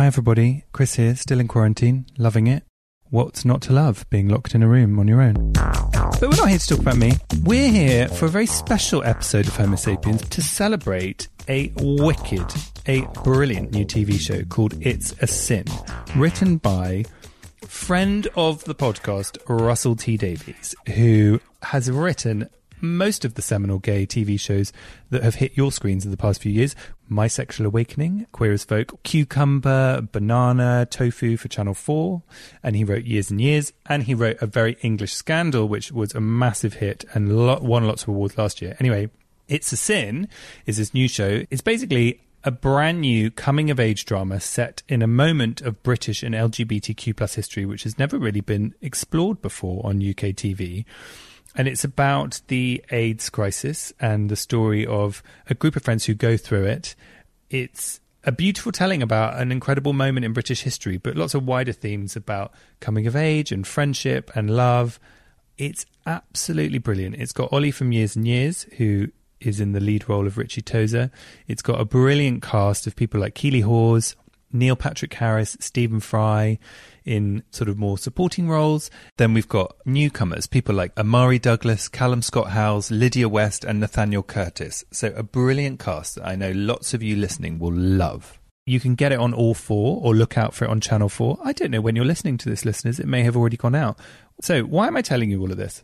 Hi, everybody. Chris here, still in quarantine, loving it. What's not to love being locked in a room on your own? But we're not here to talk about me. We're here for a very special episode of Homo Sapiens to celebrate a wicked, a brilliant new TV show called It's a Sin, written by friend of the podcast, Russell T Davies, who has written most of the seminal gay TV shows that have hit your screens in the past few years. My Sexual Awakening, Queer as Folk, Cucumber, Banana, Tofu for Channel 4. And he wrote Years and Years. And he wrote A Very English Scandal, which was a massive hit and won lots of awards last year. Anyway, It's a Sin is this new show. It's basically a brand new coming of age drama set in a moment of British and LGBTQ plus history, which has never really been explored before on UK TV. And it's about the AIDS crisis and the story of a group of friends who go through it. It's a beautiful telling about an incredible moment in British history, but lots of wider themes about coming of age and friendship and love. It's absolutely brilliant. It's got Ollie from Years and Years, who is in the lead role of Richie Tozer. It's got a brilliant cast of people like Keeley Hawes, Neil Patrick Harris, Stephen Fry in sort of more supporting roles. Then we've got newcomers, people like Omari Douglas, Callum Scott Howells, Lydia West, and Nathaniel Curtis. So a brilliant cast that I know lots of you listening will love. You can get it on all four or look out for it on Channel 4. I don't know when you're listening to this, listeners. It may have already gone out. So, why am I telling you all of this?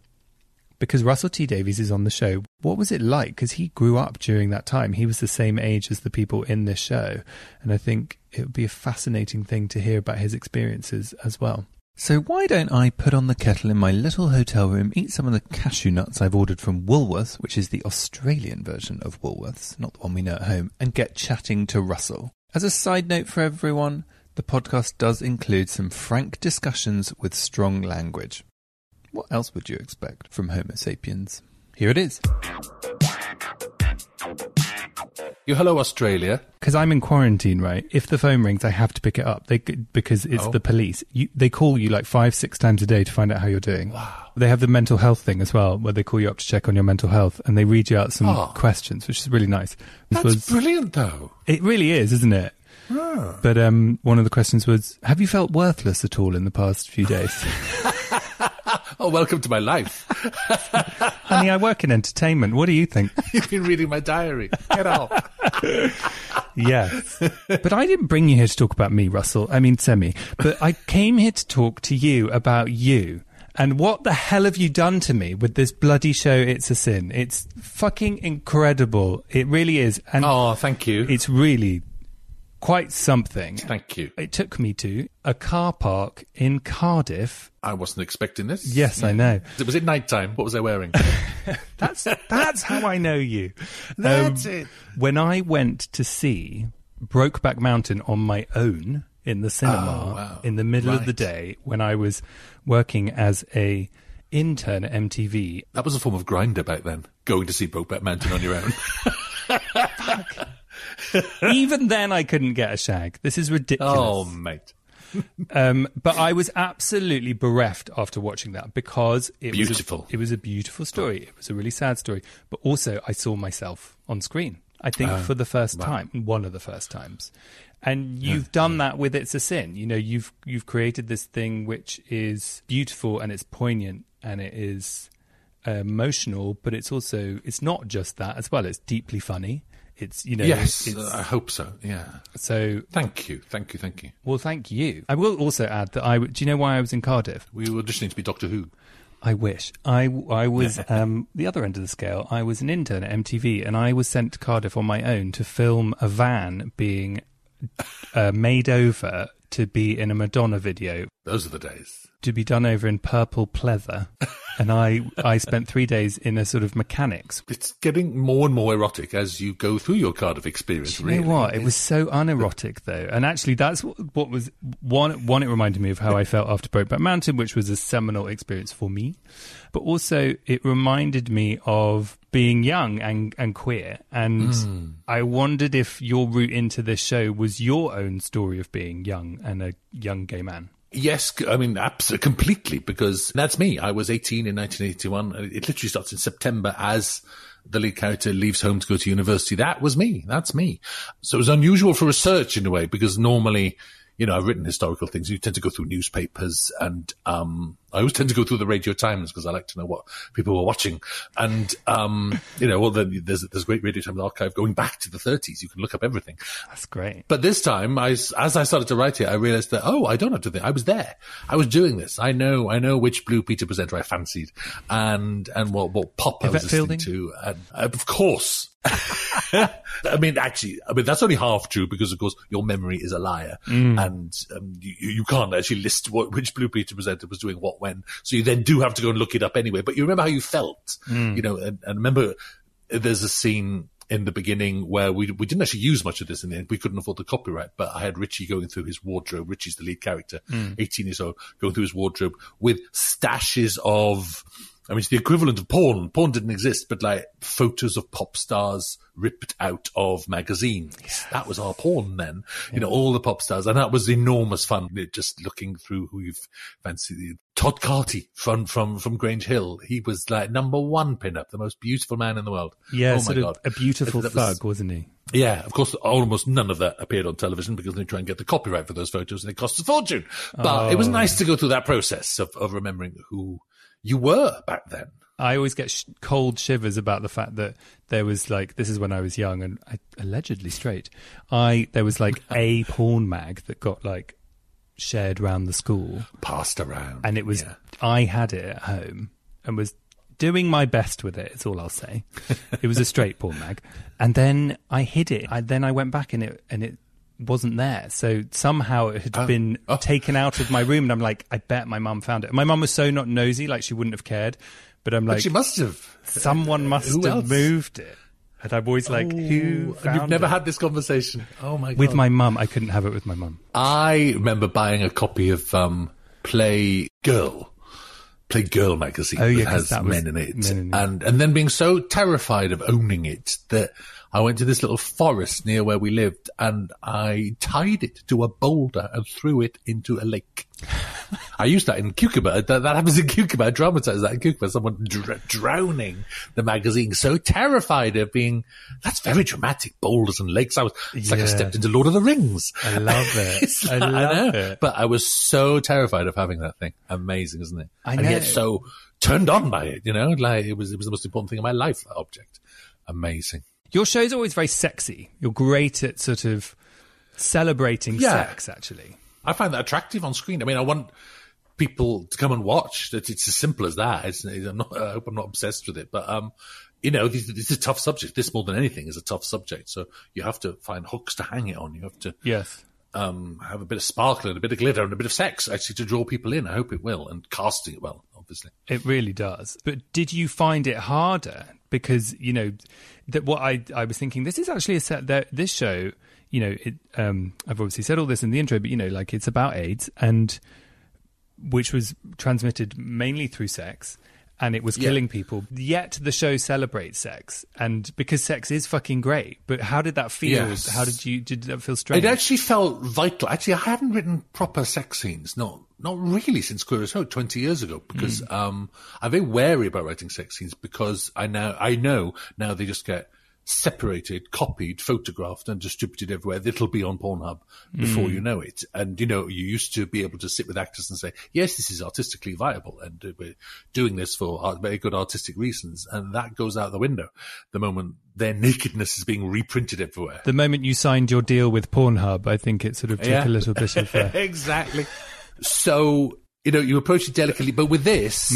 Because Russell T Davies is on the show. What was it like? Because he grew up during that time. He was the same age as the people in this show. And I think it would be a fascinating thing to hear about his experiences as well. So, why don't I put on the kettle in my little hotel room, eat some of the cashew nuts I've ordered from Woolworths, which is the Australian version of Woolworths, not the one we know at home, and get chatting to Russell? As a side note for everyone, the podcast does include some frank discussions with strong language. What else would you expect from Homo sapiens? Here it is. You hello Australia. Because I'm in quarantine, right? If the phone rings, I have to pick it up. They because it's Oh. the police. You, they call you like five, six times a day to find out how you're doing. Wow. They have the mental health thing as well, where they call you up to check on your mental health, and they read you out some Oh. questions, which is really nice. This That's was- brilliant though. it really is, isn't it? But um, one of the questions was, "Have you felt worthless at all in the past few days?" Oh, welcome to my life. Honey, I work in entertainment. What do you think? You've been reading my diary. Get out. Yes. but I didn't bring you here to talk about me, Russell. I mean, Semi. But I came here to talk to you about you. And what the hell have you done to me with this bloody show, It's a Sin? It's fucking incredible. It really is. And Oh, thank you. it's really quite something. Thank you. It took me to a car park in Cardiff. I wasn't expecting this. Yes, I know. Was it night time? What was I wearing? That's that's how I know you. Um, That's it. When I went to see Brokeback Mountain on my own in the cinema Oh, wow. in the middle of the day when I was working as a intern at MTV. That was a form of Grindr back then. Going to see Brokeback Mountain on your own. Even then, I couldn't get a shag. This is ridiculous. oh, mate. Um, but I was absolutely bereft after watching that because it Beautiful. Was a, it was a beautiful story. It was a really sad story, but also I saw myself on screen. I think Ah, for the first time, one of the first times. And you've done that with "It's a Sin." You know, you've you've created this thing which is beautiful and it's poignant and it is uh, emotional, but it's also it's not just that as well. It's deeply funny. It's you know, yes, uh, I hope so. Yeah. so Thank you. Thank you. Thank you. well, thank you. I will also add that I. Do you know why I was in Cardiff? We were auditioning to be Doctor Who. I wish. I, I was um, the other end of the scale. I was an intern at MTV, and I was sent to Cardiff on my own to film a van being uh, made over to be in a Madonna video, Those are the days. to be done over in purple pleather. and I, I spent three days in a sort of mechanics. It's getting more and more erotic as you go through your Cardiff experience. Do you really. know what? It was so unerotic, though, and actually, that's what, what was one. One, it reminded me of how I felt after Brokeback Mountain, which was a seminal experience for me, but also it reminded me of being young and and queer. And Hmm. I wondered if your route into this show was your own story of being young and a young gay man. Yes, I mean, absolutely, completely, because that's me. I was 18 in 1981. It literally starts in September as the lead character leaves home to go to university. That was me. That's me. So it was unusual for research in a way, because normally you know, I've written historical things. You tend to go through newspapers and, um, I always tend to go through the Radio Times because I like to know what people were watching. And, um, you know, well, then there's, there's a great Radio Times archive going back to the 30s. You can look up everything. That's great. But this time, I, as I started to write it, I realized that, oh, I don't have to think. I was there. I was doing this. I know, I know which Blue Peter presenter I fancied and, and what, what pop I was listening Fielding? to. And uh, of course. I mean, actually, I mean, that's only half true because, of course, your memory is a liar and um, you, you can't actually list what, which Blue Peter presenter was doing what when. So you then do have to go and look it up anyway. But you remember how you felt, hmm. you know, and, and remember there's a scene in the beginning where we we didn't actually use much of this in the end. We couldn't afford the copyright, but I had Richie going through his wardrobe. Richie's the lead character, hmm. 18 years old, going through his wardrobe with stashes of, I mean, it's the equivalent of porn. Porn didn't exist, but like photos of pop stars ripped out of magazines. That was our porn then. You know, all the pop stars. And that was enormous fun. Just looking through who you've fancied. Todd Carty from, from, from Grange Hill. He was like number one pinup, the most beautiful man in the world. Yeah, oh my sort of God. a beautiful That was- thug, wasn't he? yeah, of course, almost none of that appeared on television because they try and get the copyright for those photos and it costs a fortune. But it was oh. nice to go through that process of, of remembering who you were back then. I always get sh- cold shivers about the fact that there was like this is when I was young and I, allegedly straight. I there was like a porn mag that got like shared around the school, Passed around. and it was Yeah. I had it at home and was doing my best with it. It's all I'll say. it was a straight porn mag, and then I hid it. I, then I went back and it and it wasn't there. So somehow it had oh. been Oh. taken out of my room, and I'm like, I bet my mum found it. My mum was so not nosy, like she wouldn't have cared. But I'm But like, she must have. someone must Who have else? moved it. And I'm always like, who Ooh, and found you've never it? had this conversation. Oh my god. with my mum? I couldn't have it with my mum. I remember buying a copy of um, Play Girl. Play Girl magazine Oh, yeah, that 'cause has that men in it. men in it. and and then being so terrified of owning it that I went to this little forest near where we lived and I tied it to a boulder and threw it into a lake. I used that in Cucumber. That, that happens in Cucumber. I dramatized that in Cucumber. Someone dr- drowning the magazine, so terrified of being. That's very dramatic. Boulders and lakes. I was. It's like I stepped into Lord of the Rings. I love it. It's I like- love know, it. But I was so terrified of having that thing. Amazing, isn't it? I And yet so turned on by it. You know, like it was. It was the most important thing in my life. That object. Amazing. Your show's always very sexy. You're great at sort of celebrating Yeah. sex, actually. I find that attractive on screen. I mean, I want people to come and watch. That it's as simple as that. It's, I'm not, I hope I'm not obsessed with it, but um, you know, this, this is a tough subject. This more than anything is a tough subject. So you have to find hooks to hang it on. You have to Yes. Um have a bit of sparkle and a bit of glitter and a bit of sex actually to draw people in. I hope it will, and casting it well, obviously. It really does. But did you find it harder? Because, you know, that what I, I was thinking, this is actually a set that this show, you know, it, um, I've obviously said all this in the intro, but, you know, like it's about AIDS and which was transmitted mainly through sex and it was Yeah. killing people. Yet the show celebrates sex and because sex is fucking great. But how did that feel? Yes. How did you, did that feel strange? It actually felt vital. Actually, I haven't written proper sex scenes, not not really since Queer as Folk twenty years ago, because um, I'm very wary about writing sex scenes because I now I know now they just get separated, copied, photographed, and distributed everywhere. It'll be on Pornhub before you know it. And you know, you used to be able to sit with actors and say, "Yes, this is artistically viable, and uh, we're doing this for art- very good artistic reasons," and that goes out the window the moment their nakedness is being reprinted everywhere. the moment you signed your deal with Pornhub, I think it sort of took Yeah. a little bit of uh, exactly. So, you know, you approach it delicately, but with this,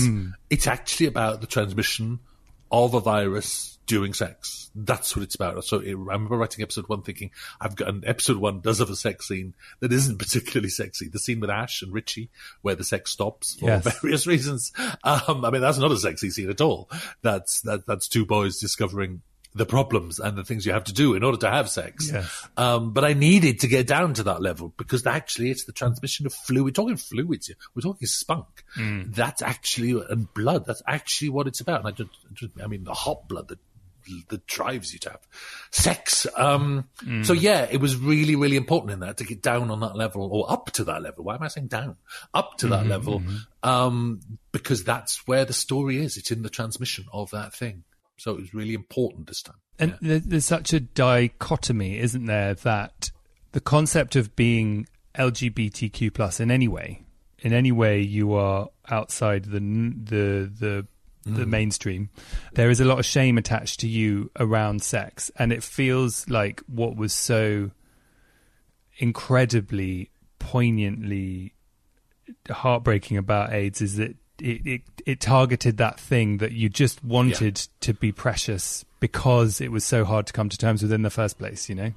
it's actually about the transmission of a virus during sex. That's what it's about. So it, I remember writing episode one thinking, I've got an episode one does have a sex scene that isn't particularly sexy. The scene with Ash and Richie where the sex stops for Yes. various reasons. Um, I mean, that's not a sexy scene at all. That's, that, that's two boys discovering the problems and the things you have to do in order to have sex. Yes. Um, but I needed to get down to that level because actually it's the transmission of fluid. We're talking fluids here. We're talking spunk. That's actually, and blood. That's actually what it's about. And I don't, I mean, the hot blood that, that drives you to have sex. Um, so yeah, it was really, really important in that to get down on that level or up to that level. Why am I saying down? Up to that level. Um, because that's where the story is. It's in the transmission of that thing. So it was really important this time. And there- there's such a dichotomy, isn't there, that the concept of being LGBTQ plus in any way, in any way you are outside the the the the mm. mainstream, there is a lot of shame attached to you around sex, and it feels like what was so incredibly poignantly heartbreaking about AIDS is that it, it, it targeted that thing that you just wanted to be precious because it was so hard to come to terms with in the first place, you know?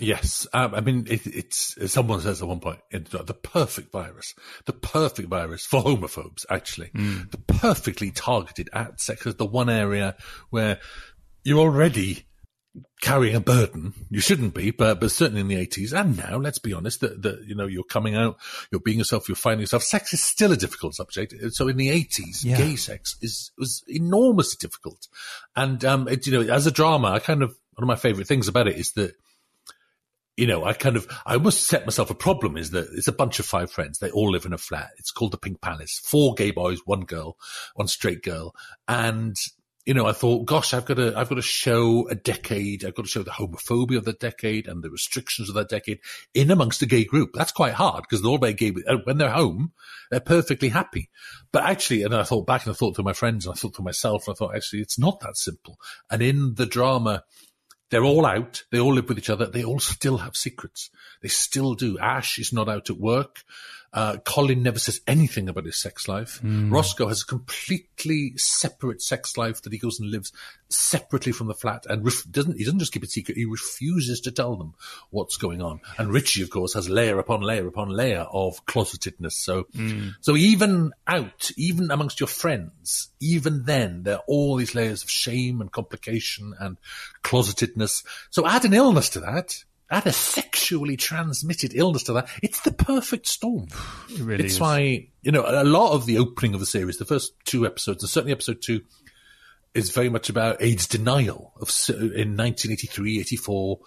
Yes, um, I mean it, it's someone says at one point the perfect virus, the perfect virus for homophobes. Actually, Mm. the perfectly targeted at sex is the one area where you're already carrying a burden. You shouldn't be, but but certainly in the eighties and now, let's be honest, that that you know you're coming out, you're being yourself, you're finding yourself. Sex is still a difficult subject. So in the eighties, Yeah. gay sex is was enormously difficult, and um, it, you know, as a drama, I kind of one of my favorite things about it is that you know, I kind of, I almost set myself a problem is that it's a bunch of five friends. They all live in a flat. It's called the Pink Palace. Four gay boys, one girl, one straight girl. And, you know, I thought, gosh, I've got to, I've got to show a decade. I've got to show the homophobia of the decade and the restrictions of that decade in amongst a gay group. That's quite hard because they're all very gay. Uh, when they're home, they're perfectly happy. But actually, and I thought back and I thought to my friends and I thought to myself, and I thought, actually, it's not that simple. And in the drama, they're all out. They all live with each other. They all still have secrets. They still do. Ash is not out at work. Uh, Colin never says anything about his sex life. Roscoe has a completely separate sex life that he goes and lives separately from the flat and ref- doesn't, he doesn't just keep it secret. He refuses to tell them what's going on. And Richie, of course, has layer upon layer upon layer of closetedness. So, so even out, even amongst your friends, even then, there are all these layers of shame and complication and closetedness. So add an illness to that. Add a sexually transmitted illness to that. It's the perfect storm. It really it's is. why, you know, a lot of the opening of the series, the first two episodes, and certainly episode two, is very much about AIDS denial of in 1983, 84,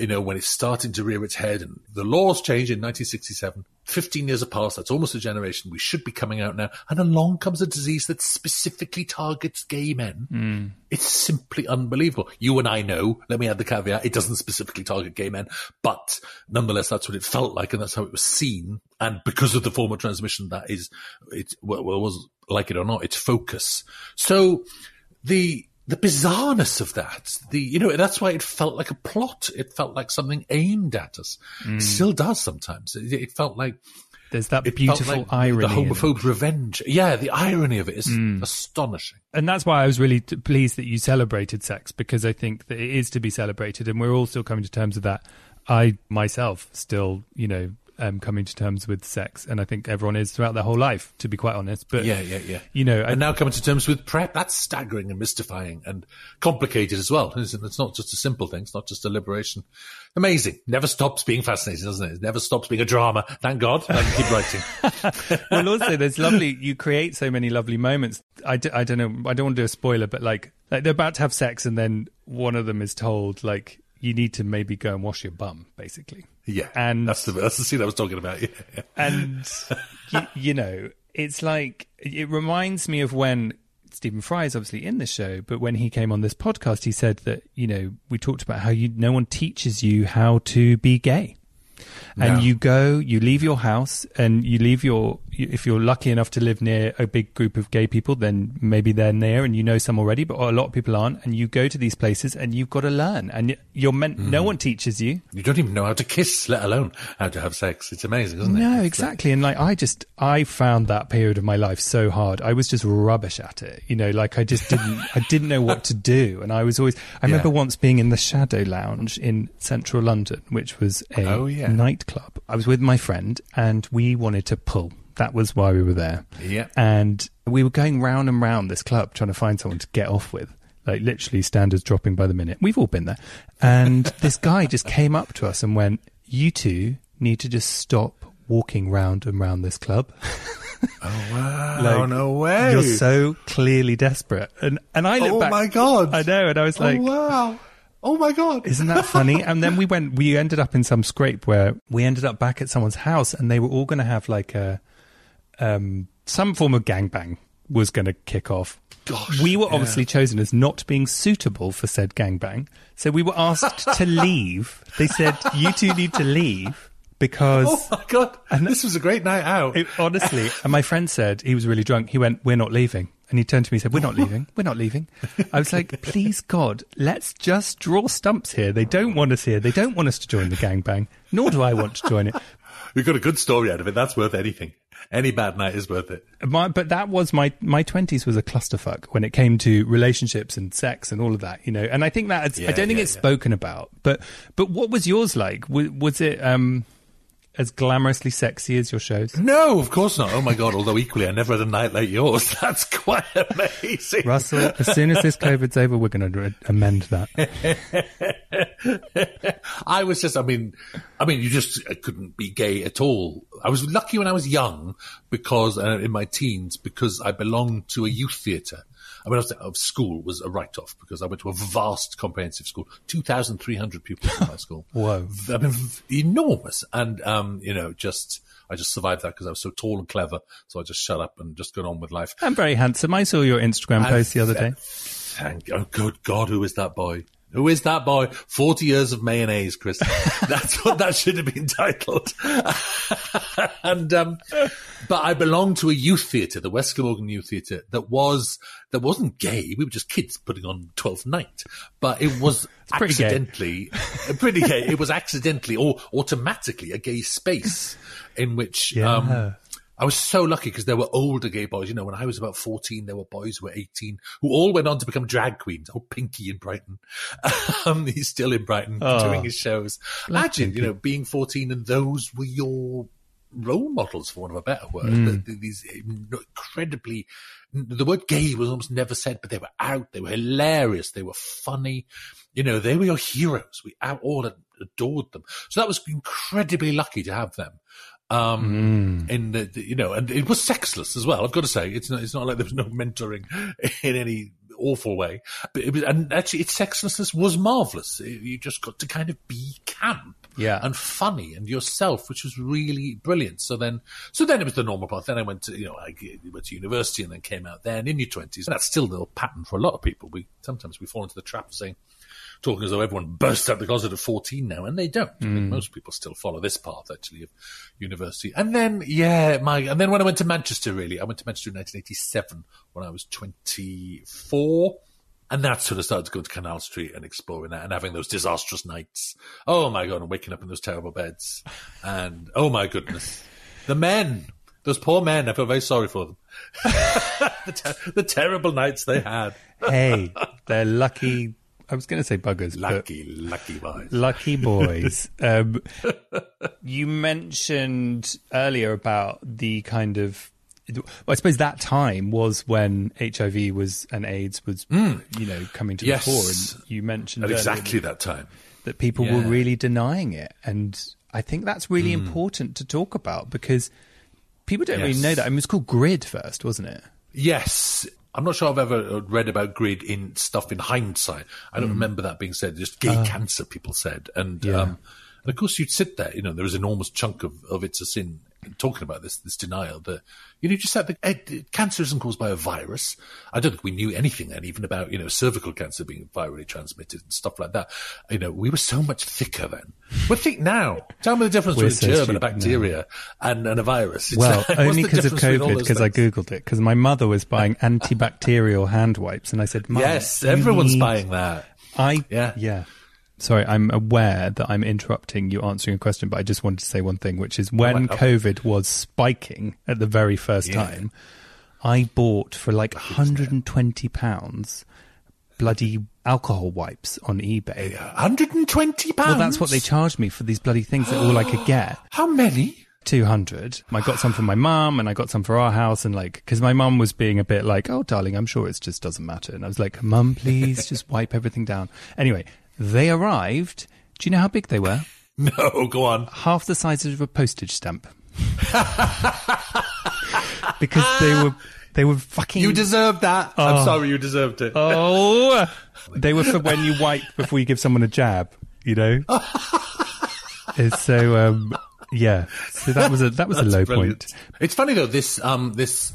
you know, when it's starting to rear its head and the laws changed in 1967. 15 years have passed. That's almost a generation. We should be coming out now. And along comes a disease that specifically targets gay men. Hmm. It's simply unbelievable. You and I know, let me add the caveat, it doesn't specifically target gay men, but nonetheless, that's what it felt like and that's how it was seen. And because of the form of transmission, that is, it well, was like it or not, its focus. So the, the bizarreness of that, the, you know, that's why it felt like a plot. It felt like something aimed at us. It mm. still does sometimes. It, it felt like, There's that beautiful like irony. The homophobe revenge. Yeah, the irony of it is mm. astonishing. and that's why I was really t- pleased that you celebrated sex because I think that it is to be celebrated, and we're all still coming to terms with that. I myself still, you know, am coming to terms with sex, and I think everyone is throughout their whole life, to be quite honest. But Yeah, yeah, yeah. you know, I, and now coming to terms with PrEP, that's staggering and mystifying and complicated as well. It's, it's not just a simple thing. It's not just a liberation. Amazing. Never stops being fascinating, doesn't it? It never stops being a drama. Thank God. I can keep writing. well, also there's lovely. You create so many lovely moments. I, d- I don't know. I don't want to do a spoiler, but like, like they're about to have sex, and then one of them is told like you need to maybe go and wash your bum, basically. Yeah. And- that's the, that's the scene I was talking about. Yeah. and you, you know it's like it reminds me of when Stephen Fry is obviously in the show, but when he came on this podcast, he said that you know we talked about how you no one teaches you how to be gay. And No. you go, you leave your house, and you leave your. If you're lucky enough to live near a big group of gay people, then maybe they're near, and you know some already. But a lot of people aren't, and you go to these places, and you've got to learn, and you're meant. Mm. No one teaches you. You don't even know how to kiss, let alone how to have sex. It's amazing, isn't it? No, It's exactly. And like, I just, I found that period of my life so hard. I was just rubbish at it. You know, like I just didn't, I didn't know what to do. And I was always, I remember Yeah. once being in the Shadow Lounge in central London, which was a Oh, yeah. nightclub. I was with my friend and we wanted to pull. That was why we were there. Yeah. And we were going round and round this club trying to find someone to get off with. Like literally standards dropping by the minute. We've all been there. And this guy just came up to us and went, You two need to just stop walking round and round this club. Oh, wow. Like, no way. You're so clearly desperate. And and I look oh, back my God. I know, and I was oh, like oh, wow. Oh, my God. isn't that funny? and then we went, we ended up in some scrape where we ended up back at someone's house and they were all going to have like a, um, some form of gangbang was going to kick off. Gosh, we were yeah. obviously chosen as not being suitable for said gangbang. So we were asked to leave. They said, you two need to leave because Oh my god, this was a great night out. it, honestly, and my friend said he was really drunk. He went, "We're not leaving," and he turned to me and said, "We're not leaving. We're not leaving." I was like, "Please God, let's just draw stumps here. They don't want us here. They don't want us to join the gangbang. Nor do I want to join it." We got a good story out of it. That's worth anything. Any bad night is worth it. My, but that was my my twenties was a clusterfuck when it came to relationships and sex and all of that, you know. And I think that it's, I don't think yeah, it's yeah. spoken about. But but what was yours like? Was, was it um as glamorously sexy as your shows? No, of course not. Oh my god! Although equally, I never had a night like yours. That's quite amazing. Russell, as soon as this COVID's over, we're going to amend that. I was just, I mean, I mean, you just uh, couldn't be gay at all. I was lucky when I was young because, uh, in my teens, because I belonged to a youth theatre. I mean, I was, of school was a write-off because I went to a vast comprehensive school, 2,300 pupils in my school. Whoa. I mean, enormous. And, um, you know, just, I just survived that because I was so tall and clever. So I just shut up and just got on with life. I'm very handsome. I saw your Instagram post the other day. Thank oh good God, who is that boy? Who is that boy? Forty years of mayonnaise, Chris. That's what that should have been titled. and um, but I belonged to a youth theatre, the West Glamorgan Youth Theatre, that was that wasn't gay. We were just kids putting on Twelfth Night, but it was pretty gay. accidentally pretty gay. It was accidentally or automatically a gay space in which Yeah. um, I was so lucky because there were older gay boys. You know, when I was about 14, there were boys who were 18 who all went on to become drag queens. Oh, Pinky in Brighton. Um, he's still in Brighton Oh. doing his shows. Imagine, you know, being 14 and those were your role models, for want of a better word. The- the- These incredibly, the word gay was almost never said, but they were out. They were hilarious. They were funny. You know, they were your heroes. We all adored them. So that was incredibly lucky to have them um, in the, you know, and it was sexless as well. I've got to say, it's not, it's not like there was no mentoring in any awful way, but it was, and actually its sexlessness was marvelous. It- you just got to kind of be camp. Yeah. And funny and yourself, which was really brilliant. So then, so then it was the normal path. Then I went to, you know, I went to university and then came out then in your twenties. That's still the pattern for a lot of people. We, sometimes we fall into the trap of saying, talking as though everyone bursts out the closet at 14 now, and they don't. I mean, hmm. most people still follow this path, actually, of university. And then, yeah, my, and then when I went to Manchester, really, I went to Manchester in 1987 when I was 24. And that sort of started to go to Canal Street and exploring that and having those disastrous nights. Oh my God, and waking up in those terrible beds. And oh my goodness. The men, those poor men, I feel very sorry for them. the, ter- the terrible nights they had. Hey, they're lucky. I was going to say buggers, Lucky, lucky boys. lucky boys. um, you mentioned earlier about the kind of. I suppose that time was when HIV was and AIDS was, you know, coming to. Yes. the fore. And you mentioned At exactly that time. that people were Yeah. Hmm. really denying it, and I think that's really important to talk about because people don't really know that. I mean, it was called Grid first, wasn't it? Yes. I'm not sure I've ever uh, read about grid in stuff in hindsight. I don't mm. remember that being said. Just gay uh. cancer, people said. And, Yeah. um, and of course you'd sit there, you know, there was an enormous chunk of, of it's a sin talking about this, this denial that, you know, just said that cancer isn't caused by a virus. I don't think we knew anything then, even about, you know, cervical cancer being virally transmitted and stuff like that. You know, we were so much thicker then. But think now. Tell me the difference We're between a germ and a now. bacteria and, and a virus. It's Well, like, only because of difference between all COVID, because I googled it. Because my mother was buying antibacterial hand wipes, and I said, Yes, everyone's need- buying that. I Yeah. yeah. Sorry, I'm aware that I'm interrupting you answering a question, but I just wanted to say one thing, which is when right, uh, COVID was spiking at the very first time, I bought for like 120 pounds bloody alcohol wipes on eBay. 120 pounds. Well, that's what they charged me for these bloody things that all I could get. How many? 200. I got some for my mum and I got some for our house and like, cause my mum was being a bit like, oh darling, I'm sure it just doesn't matter. And I was like, mum, please just wipe everything down. Anyway, they arrived. Do you know how big they were? No, go on. Half the size of a postage stamp. because they were, they were fucking. You deserved that. I'm sorry, you deserved it. Oh, they were for when you wipe before you give someone a jab, you know? So, um, yeah. So that was a, that was a low Brilliant. point. It's funny though. This um this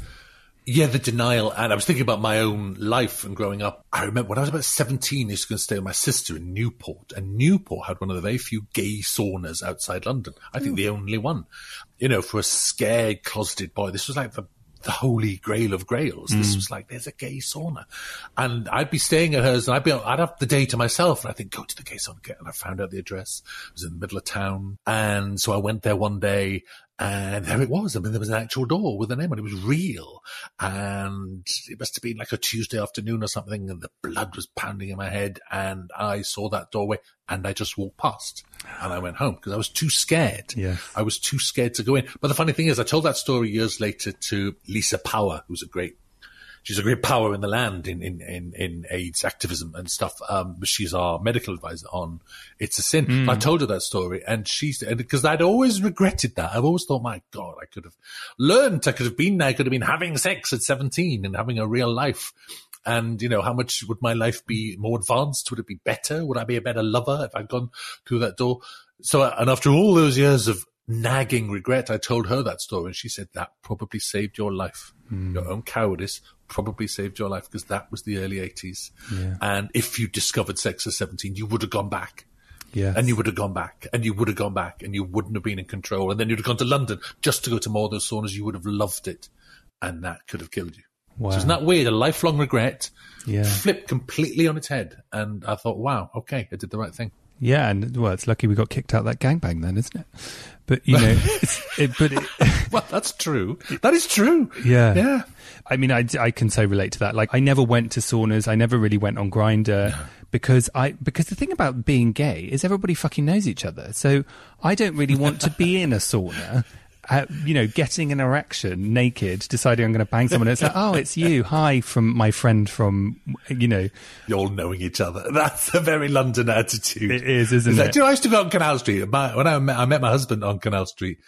Yeah, the denial. And I was thinking about my own life and growing up. I remember when I was about 17, I used to go and stay with my sister in Newport. And Newport had one of the very few gay saunas outside London. I think hmm. the only one. You know, for a scared, closeted boy, this was like the the holy grail of grails. This hmm. was like, there's a gay sauna. And I'd be staying at hers and I'd be, I'd have the day to myself and I think, go to the gay sauna. And I found out the address. It was in the middle of town. And so I went there one day and there it was. I mean, there was an actual door with a name on it. It was real. And it must have been like a Tuesday afternoon or something. And the blood was pounding in my head. And I saw that doorway and I just walked past and I went home because I was too scared. Yes. I was too scared to go in. But the funny thing is, I told that story years later to Lisa Power, who's a great she's a great power in the land in, in, in, in AIDS activism and stuff. Um, but she's our medical advisor on It's a Sin. I told her that story and she's, and because I'd always regretted that. I've always thought, my God, I could have learned. I could have been there. I could have been having sex at 17 and having a real life. And, you know, how much would my life be more advanced? Would it be better? Would I be a better lover if I'd gone through that door? So, and after all those years of nagging regret, I told her that story and she said that probably saved your life. Hmm. Your own cowardice probably saved your life because that was the early 80s. Yeah. And if you discovered sex at 17, you would have gone back. Yes. And you would have gone back, and you would have gone back, and you wouldn't have been in control. And then you'd have gone to London just to go to more of those saunas. You would have loved it, and that could have killed you. Wow. So isn't that weird? A lifelong regret Yeah. flipped completely on its head. And I thought, wow, okay, I did the right thing. Yeah, and well, it's lucky we got kicked out that gangbang then, isn't it? But you know, it's, it, but it, Well, that's true. That is true. Yeah. Yeah. I mean, I, I can so relate to that. Like, I never went to saunas. I never really went on Grindr because I because the thing about being gay is everybody fucking knows each other. So I don't really want to be in a sauna. Uh, you know, getting an erection naked, deciding I'm going to bang someone. It's like, oh, it's you. Hi, from my friend from, you know, You're all knowing each other. That's a very London attitude. it is, isn't It's like, it? do you know, I used to go on Canal Street. My, when I met, I met my husband on Canal Street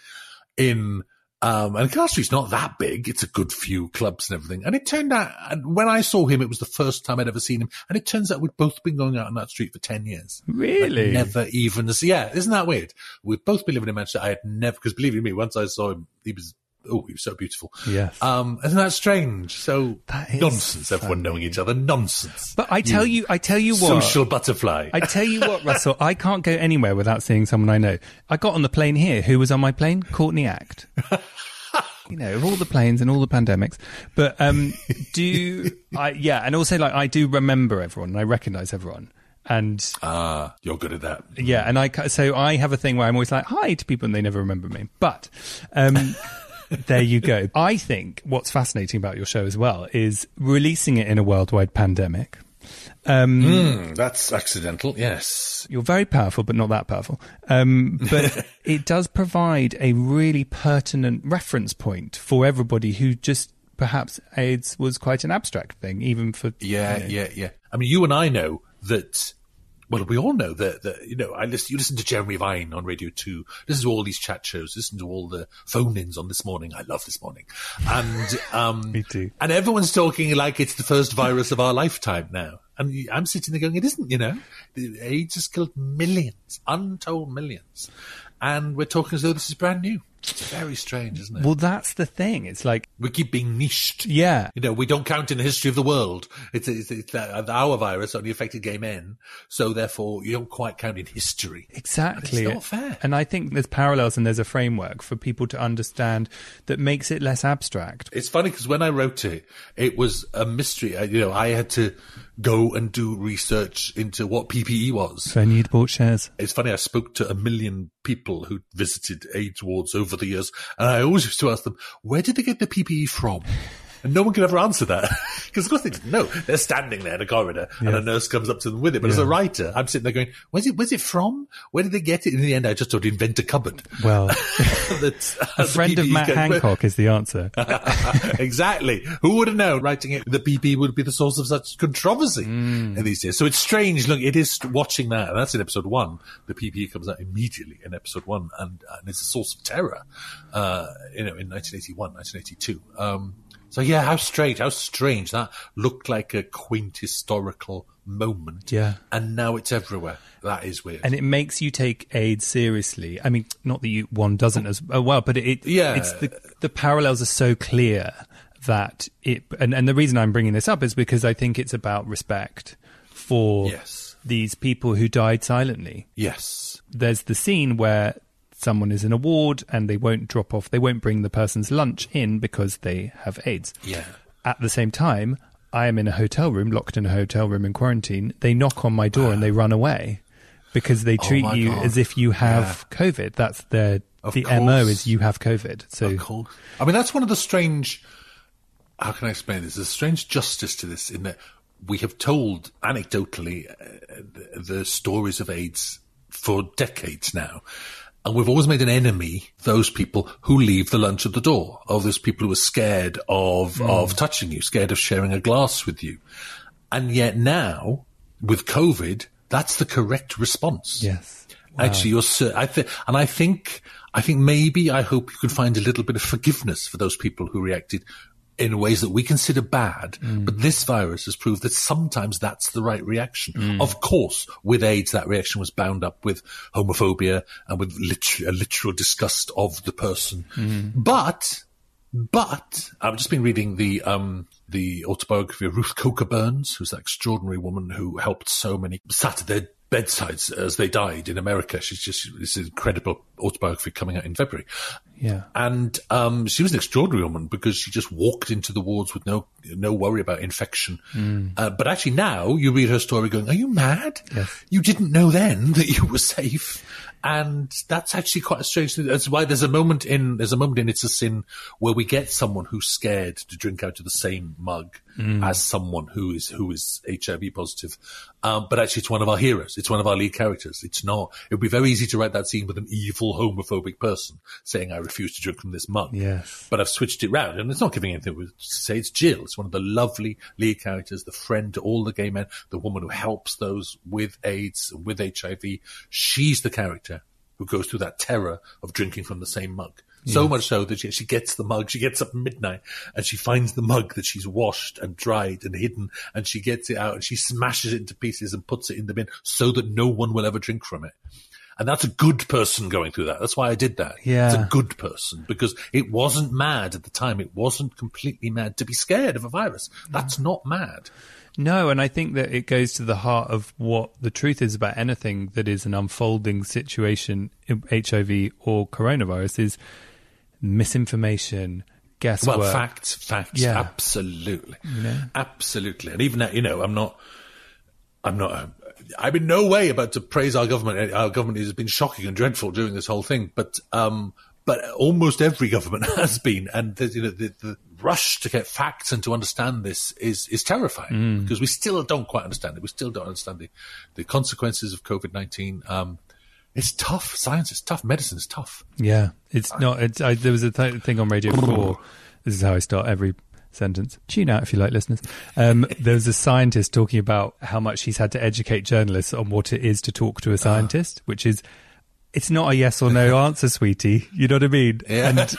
in, um, and Street's not that big. It's a good few clubs and everything. And it turned out, and when I saw him, it was the first time I'd ever seen him. And it turns out we'd both been going out on that street for 10 years. Really? Never even, yeah, isn't that weird? We'd both been living in Manchester. I had never, because believe you me, once I saw him, he was, oh, he was so beautiful. Yes. Um, isn't that strange? So That is nonsense, everyone knowing each other. Nonsense. But I tell you, I tell you what. Social butterfly. I tell you what, Russell, I can't go anywhere without seeing someone I know. I got on the plane here. Who was on my plane? Courtney Act. you know, of all the planes and all the pandemics. But um, do I? Yeah, and also like I do remember everyone and I recognise everyone. And Ah, you're good at that. yeah, and I so I have a thing where I'm always like hi to people and they never remember me. But um, there you go. I think what's fascinating about your show as well is releasing it in a worldwide pandemic. Um, Mm, that's accidental. Yes. You're very powerful, but not that powerful. Um, but it does provide a really pertinent reference point for everybody who just perhaps AIDS was quite an abstract thing, even for Yeah, yeah, yeah. I mean, you and I know that. Well, we all know that, that you know. I listen. You listen to Jeremy Vine on Radio Two. Listen to all these chat shows. Listen to all the phone-ins on this morning. I love this morning, and um, Me too. And everyone's talking like it's the first virus of our lifetime now. And I'm sitting there going, it isn't. You know, AIDS has killed millions, untold millions, and we're talking as though this is brand new. It's very strange, isn't it? Well, that's the thing. It's like, we keep being niched. yeah, You know, we don't count in the history of the world. It's, it's, it's uh, our virus only affected gay men, so therefore you don't quite count in history. exactly. It's not fair. And I think there's parallels and there's a framework for people to understand that makes it less abstract. It's funny because when I wrote it, it was a mystery. I, you know, I had to go and do research into what PPE was. So you'd bought shares. It's funny, I spoke to a million people who visited AIDS wards over the years, and I always used to ask them, where did they get the PPE from? And no one could ever answer that. Because of course they didn't know. They're standing there in a corridor and a nurse comes up to them with it. But as a writer, I'm sitting there going, where's it, where's it from? Where did they get it? In the end, I just to invent a cupboard. Well, That's, a friend of Matt Hancock is the answer. exactly. Who would have known writing it, the PP would be the source of such controversy in these days. So it's strange. Look, it is watching that. And that's in episode one. The PP comes out immediately in episode one and, and it's a source of terror, uh, you know, in 1981, 1982. Um, so yeah, how strange, how strange. That looked like a quaint historical moment. Yeah. And now it's everywhere. That is weird. and it makes you take AIDS seriously. I mean, not that you one doesn't as oh, well, but it Yeah. it's the the parallels are so clear that it and, and the reason I'm bringing this up is because I think it's about respect for Yes. these people who died silently. Yes. There's the scene where someone is in a ward and they won't drop off, they won't bring the person's lunch in because they have AIDS. Yeah. At the same time, I am in a hotel room, locked in a hotel room in quarantine. They knock on my door and they run away because they treat Oh you God. as if you have COVID. That's their Of the MO is you have COVID. So. I mean, that's one of the strange. How can I explain this? There's a strange justice to this in that we have told anecdotally uh, the, the stories of AIDS for decades now. And we've always made an enemy those people who leave the lunch at the door, of those people who are scared of, mm. of touching you, scared of sharing a glass with you. And yet now, with COVID, that's the correct response. yes. Actually, you're, I think, and I think, I think maybe I hope you can find a little bit of forgiveness for those people who reacted in ways that we consider bad. Mm. But this virus has proved that sometimes that's the right reaction. Mm. Of course, with AIDS, that reaction was bound up with homophobia and with a literal disgust of the person. Mm. But, but I've just been reading the um, the autobiography of Ruth Coker Burks, who's that extraordinary woman who helped so many sat at their bedsides as they died in America. She's just this incredible autobiography coming out in February. Yeah. And um, she was an extraordinary woman because she just walked into the wards with no no worry about infection. Uh, but actually, now you read her story, going, "Are you mad? Yes. You didn't know then that you were safe." And that's actually quite a strange thing. That's why there's a moment in there's a moment in It's a Sin where we get someone who's scared to drink out of the same mug as someone who is who is HIV positive. Um, but actually, it's one of our heroes. It's one of our lead characters. It's not. It would be very easy to write that scene with an evil homophobic person saying, "I refuse to drink from this mug." Yes. But I've switched it round, and it's not giving anything to say. It's Jill. It's one of the lovely lead characters, the friend to all the gay men, the woman who helps those with AIDS, with HIV. She's the character who goes through that terror of drinking from the same mug. So much so that she, she gets the mug, she gets up at midnight and she finds the mug that she's washed and dried and hidden and she gets it out and she smashes it into pieces and puts it in the bin so that no one will ever drink from it. And that's a good person going through that. That's why I did that. Yeah. It's a good person because it wasn't mad at the time. It wasn't completely mad to be scared of a virus. That's not mad. No, and I think that it goes to the heart of what the truth is about anything that is an unfolding situation, HIV or coronavirus, is misinformation, guesswork. Well, facts, facts, Yeah. absolutely, absolutely. And even that, you know, I'm not, I'm not, uh, I'm in no way about to praise our government. Our government has been shocking and dreadful during this whole thing, but, um, but almost every government has been, and the, you know, the, the rush to get facts and to understand this is is terrifying because we still don't quite understand it. We still don't understand the, the consequences of COVID nineteen. Um, it's tough. Science is tough. Medicine is tough. Yeah, it's not. It's, I, there was a th- thing on Radio 4. This is how I start every sentence. Tune out if you like, listeners. Um, there was a scientist talking about how much he's had to educate journalists on what it is to talk to a scientist, which is, it's not a yes or no answer, sweetie. You know what I mean? Yeah. And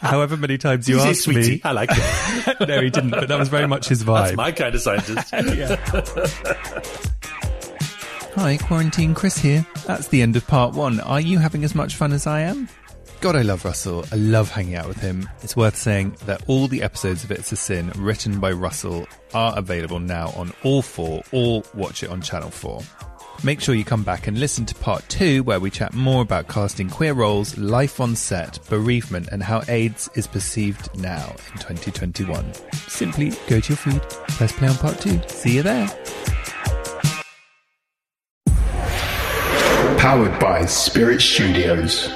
however many times you ask me. I like it. no, he didn't, but that was very much his vibe. That's my kind of scientist. Hi, Quarantine Chris here. That's the end of part one. Are you having as much fun as I am? God, I love Russell. I love hanging out with him. It's worth saying that all the episodes of It's a Sin written by Russell are available now on all four or watch it on Channel 4. Make sure you come back and listen to part two, where we chat more about casting queer roles, life on set, bereavement, and how AIDS is perceived now in 2021. Simply go to your feed, press play on part two. See you there. Powered by Spirit Studios.